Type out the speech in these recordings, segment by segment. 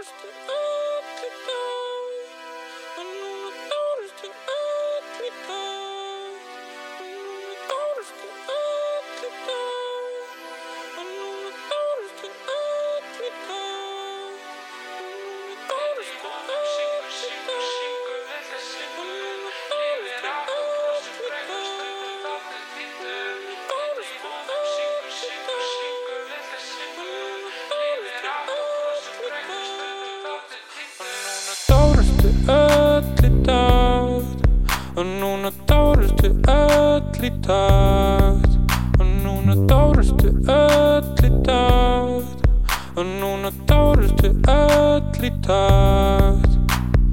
Austin. Oh. Öll í dag Og núna dárustu öll í dag Og núna dárustu öll í dag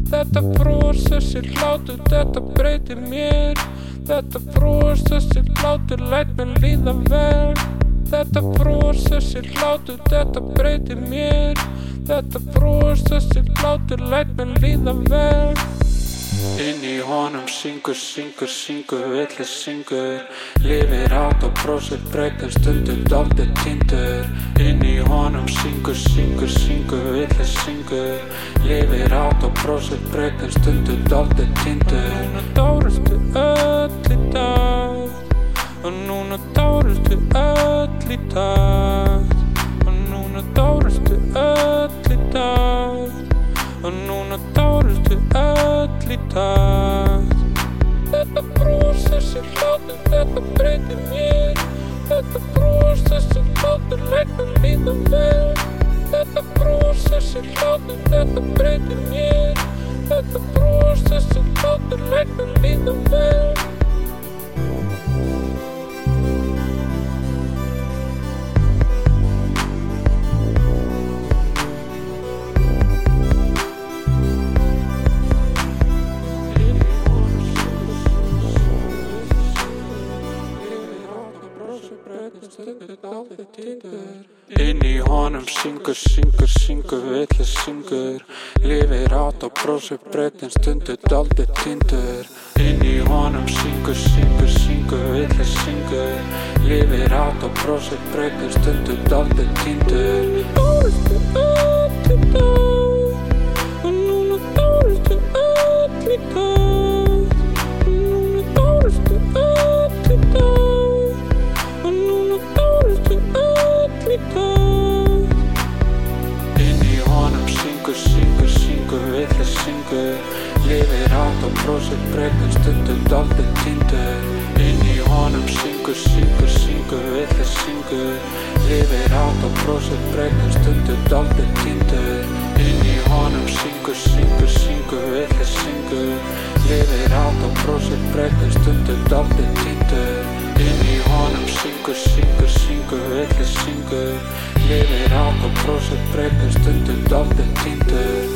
Þetta bros, þessi hlátur, þetta breytir mér. Þetta bros, þessi hlátur, læt mér líða vel. Þetta bros, þessi hlátur, þetta breytir mér. Þetta bros, þessi hlátur, læt mér líða vel Inn í honum syngur, syngur, syngur, villi syngur. Lifir átt og brósir breytum stundum dálítið tindur. Inn í honum syngur, syngur, syngur, villi syngur. Lifir átt og brósir breytum stundum dálítið tindur. Núna dárustu öll í dag. Núna dárustu öll í dag í dag Þetta brós, þessi hlátur, þetta breytir mér. Þetta brós, þessi hlátur, læt mér líða vel Þetta brós, þessi hlátur, þetta breytir mér. Þetta brós, þessi hlátur, læt mér líða vel Inn í honum syngur, syngur, syngur, villi syngur. Lifir átt og brósir breytin stundur daldið tindur. Inn í honum syngur, syngur, syngur, villi syngur. Lifir átt og brósir breytin stundur daldið tindur Lifir átt og brósir breytin stundum dálítið tindur Inn í honum syngur, syngur, syngur, villi syngur. Lifir átt og brósir breytin stundum dálítið tindur Inn í honum syngur, syngur, syngur, villi syngur. Lifir átt og brósir breytin stundum dálítið tindur Inn í honum syngur, syngur, syngur, villi syngur. Lifir átt og brósir breytin stundum dálítið tindur